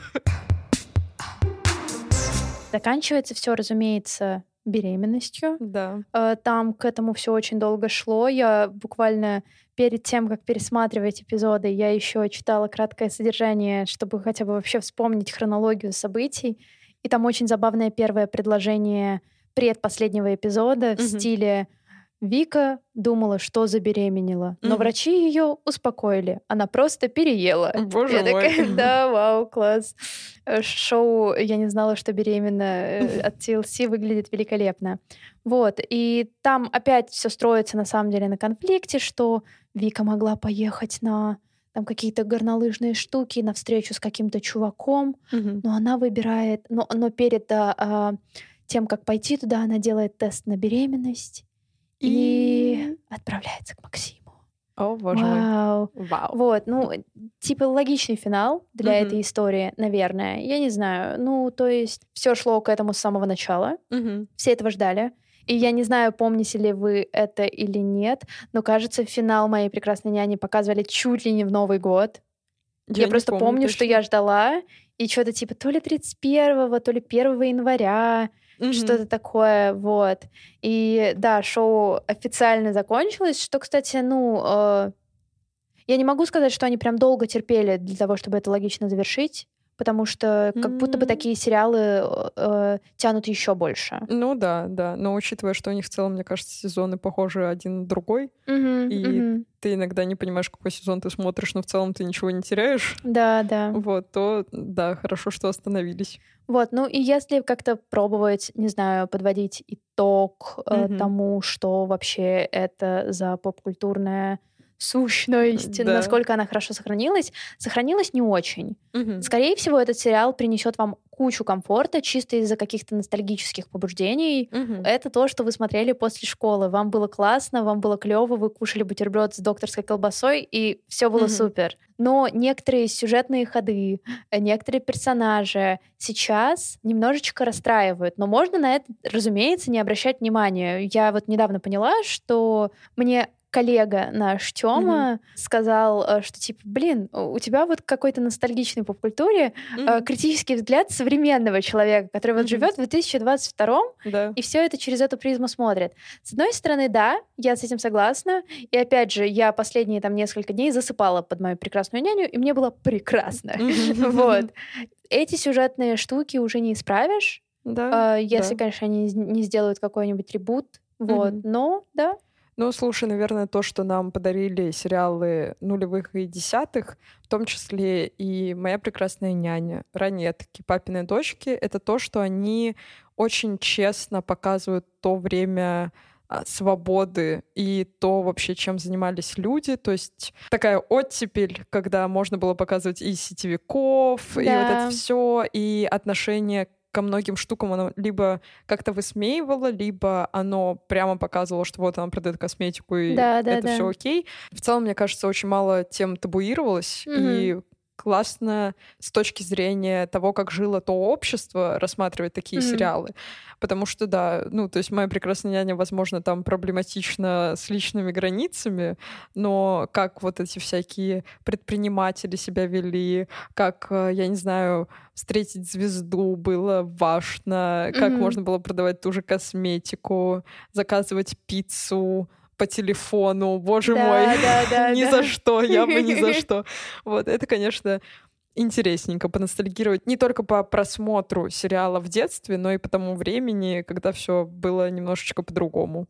Заканчивается все, разумеется, беременностью. Да. Э, Там к этому все очень долго шло. Я буквально перед тем, как пересматривать эпизоды, я еще читала краткое содержание, чтобы хотя бы вообще вспомнить хронологию событий. И там очень забавное первое предложение предпоследнего эпизода в стиле Вика думала, что забеременела, но врачи ее успокоили. Она просто переела. Боже Я мой. такая, да, вау, класс. Э, Шоу «Я не знала, что беременна» э, от TLC выглядит великолепно. Вот, и там опять все строится на самом деле на конфликте, что Вика могла поехать на там какие-то горнолыжные штуки, на встречу с каким-то чуваком, Мгм. но она выбирает, но, но перед а, а, тем, как пойти туда, она делает тест на беременность и, отправляется к Максиму. О, боже мой. Вау. Вау. Вот, ну, типа логичный финал для Мгм. этой истории, наверное. Я не знаю. Ну, то есть все шло к этому с самого начала. Мгм. Все этого ждали. И я не знаю, помните ли вы это или нет, но, кажется, финал моей прекрасной няни показывали чуть ли не в Новый год. Я, не просто помню помню, что я ждала, и что-то типа то ли 31-го, то ли 1 января, Мгм. что-то такое, вот. И да, шоу официально закончилось, что, кстати, ну, э, я не могу сказать, что они прям долго терпели для того, чтобы это логично завершить, потому что как будто бы такие сериалы э, тянут еще больше. Ну да, да. Но учитывая, что у них в целом, мне кажется, сезоны похожи один на другой, Мгм, И- мгм. ты иногда не понимаешь, какой сезон ты смотришь, но в целом ты ничего не теряешь. Да, да. Вот, то да, хорошо, что остановились. Вот, ну и если как-то пробовать, не знаю, подводить итог Мгм. тому, что вообще это за попкультурная сущность, Да. насколько она хорошо сохранилась, сохранилась не очень. Мгм. Скорее всего, этот сериал принесет вам кучу комфорта чисто из-за каких-то ностальгических побуждений. Мгм. Это то, что вы смотрели после школы. Вам было классно, вам было клево, вы кушали бутерброд с докторской колбасой, и все было Мгм. супер. Но некоторые сюжетные ходы, некоторые персонажи сейчас немножечко расстраивают. Но можно на это, разумеется, не обращать внимания. Я вот недавно поняла, что мне коллега наш Тёма сказал, э, что типа, блин, у тебя вот какой-то ностальгичный поп-культуре э, критический взгляд современного человека, который вот Мгм. живет в 2022 Да. и все это через эту призму смотрит. С одной стороны, да, я с этим согласна. И опять же, я последние там несколько дней засыпала под мою прекрасную няню, и мне было прекрасно. Вот. Эти сюжетные штуки уже не исправишь, Да. э, если, да. конечно, они не сделают какой-нибудь ребут. Вот. Мгм. Но, да, Ну, слушай, наверное, то, что нам подарили сериалы нулевых и десятых, в том числе и «Моя прекрасная няня», «Ранетки», «Папины дочки», это то, что они очень честно показывают то время а, свободы и то вообще, чем занимались люди. То есть такая оттепель, когда можно было показывать и сетевиков, и вот Да. это все, и отношение ко многим штукам оно либо как-то высмеивало, либо оно прямо показывало, что вот она продает косметику, и Да, да, это да. все окей. В целом, мне кажется, очень мало тем табуировалось, и классно с точки зрения того, как жило то общество, рассматривать такие Мгм. сериалы. Потому что, да, ну, то есть «Моя прекрасная няня», возможно, там проблематично с личными границами, но как вот эти всякие предприниматели себя вели, как, э, я не знаю, встретить звезду было важно, как Мгм. можно было продавать ту же косметику, заказывать пиццу по телефону, боже Да, мой, да, да, ни да. за что, я бы ни за что. Вот это, конечно, интересненько поностальгировать не только по просмотру сериала в детстве, но и по тому времени, когда все было немножечко по-другому.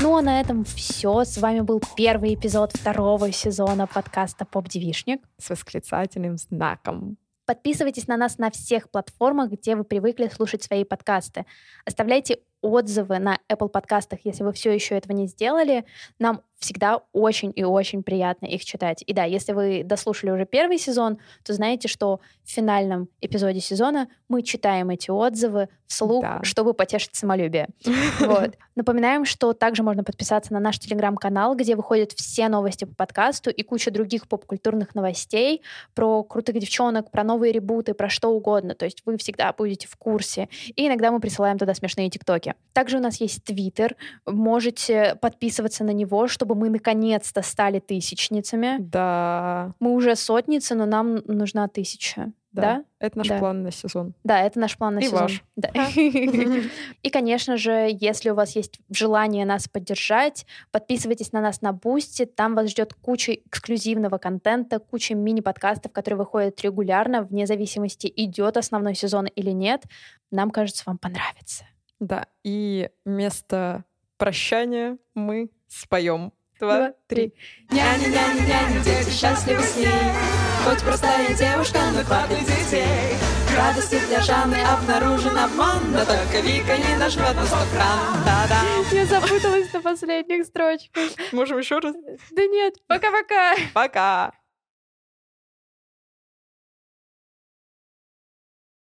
Ну а на этом все. С вами был первый эпизод второго сезона подкаста «Поп-девишник». С восклицательным знаком. Подписывайтесь на нас на всех платформах, где вы привыкли слушать свои подкасты. Оставляйте отзывы на Apple подкастах, если вы все еще этого не сделали. Нам всегда очень и очень приятно их читать. И да, если вы дослушали уже первый сезон, то знаете, что в финальном эпизоде сезона мы читаем эти отзывы вслух, Да. чтобы потешить самолюбие. Вот. Напоминаем, что также можно подписаться на наш телеграм-канал, где выходят все новости по подкасту и куча других поп-культурных новостей про крутых девчонок, про новые ребуты, про что угодно. То есть вы всегда будете в курсе. И иногда мы присылаем туда смешные тиктоки. Также у нас есть твиттер. Можете подписываться на него, чтобы мы наконец-то стали тысячницами. Да, Мы уже сотницы, но нам нужна тысяча. да. Да? Это наш Да. план на сезон. Да, это наш план на И сезон. ваш. Да. И, конечно же, если у вас есть желание нас поддержать, подписывайтесь на нас на Boosty. Там вас ждет куча эксклюзивного контента, куча мини-подкастов, которые выходят регулярно, вне зависимости, идет основной сезон или нет. Нам кажется, вам понравится. Да, и вместо прощания мы споем. Два, три. Няня, няня, няня, дети счастливы с ней. Хоть простая девушка, но хватит детей. Радости для Жанны обнаружен обман, но только Вика не нажмет на стоп-кран. Да-да. Я запуталась на последних строчках. Можем еще раз? Да нет, пока-пока. Пока!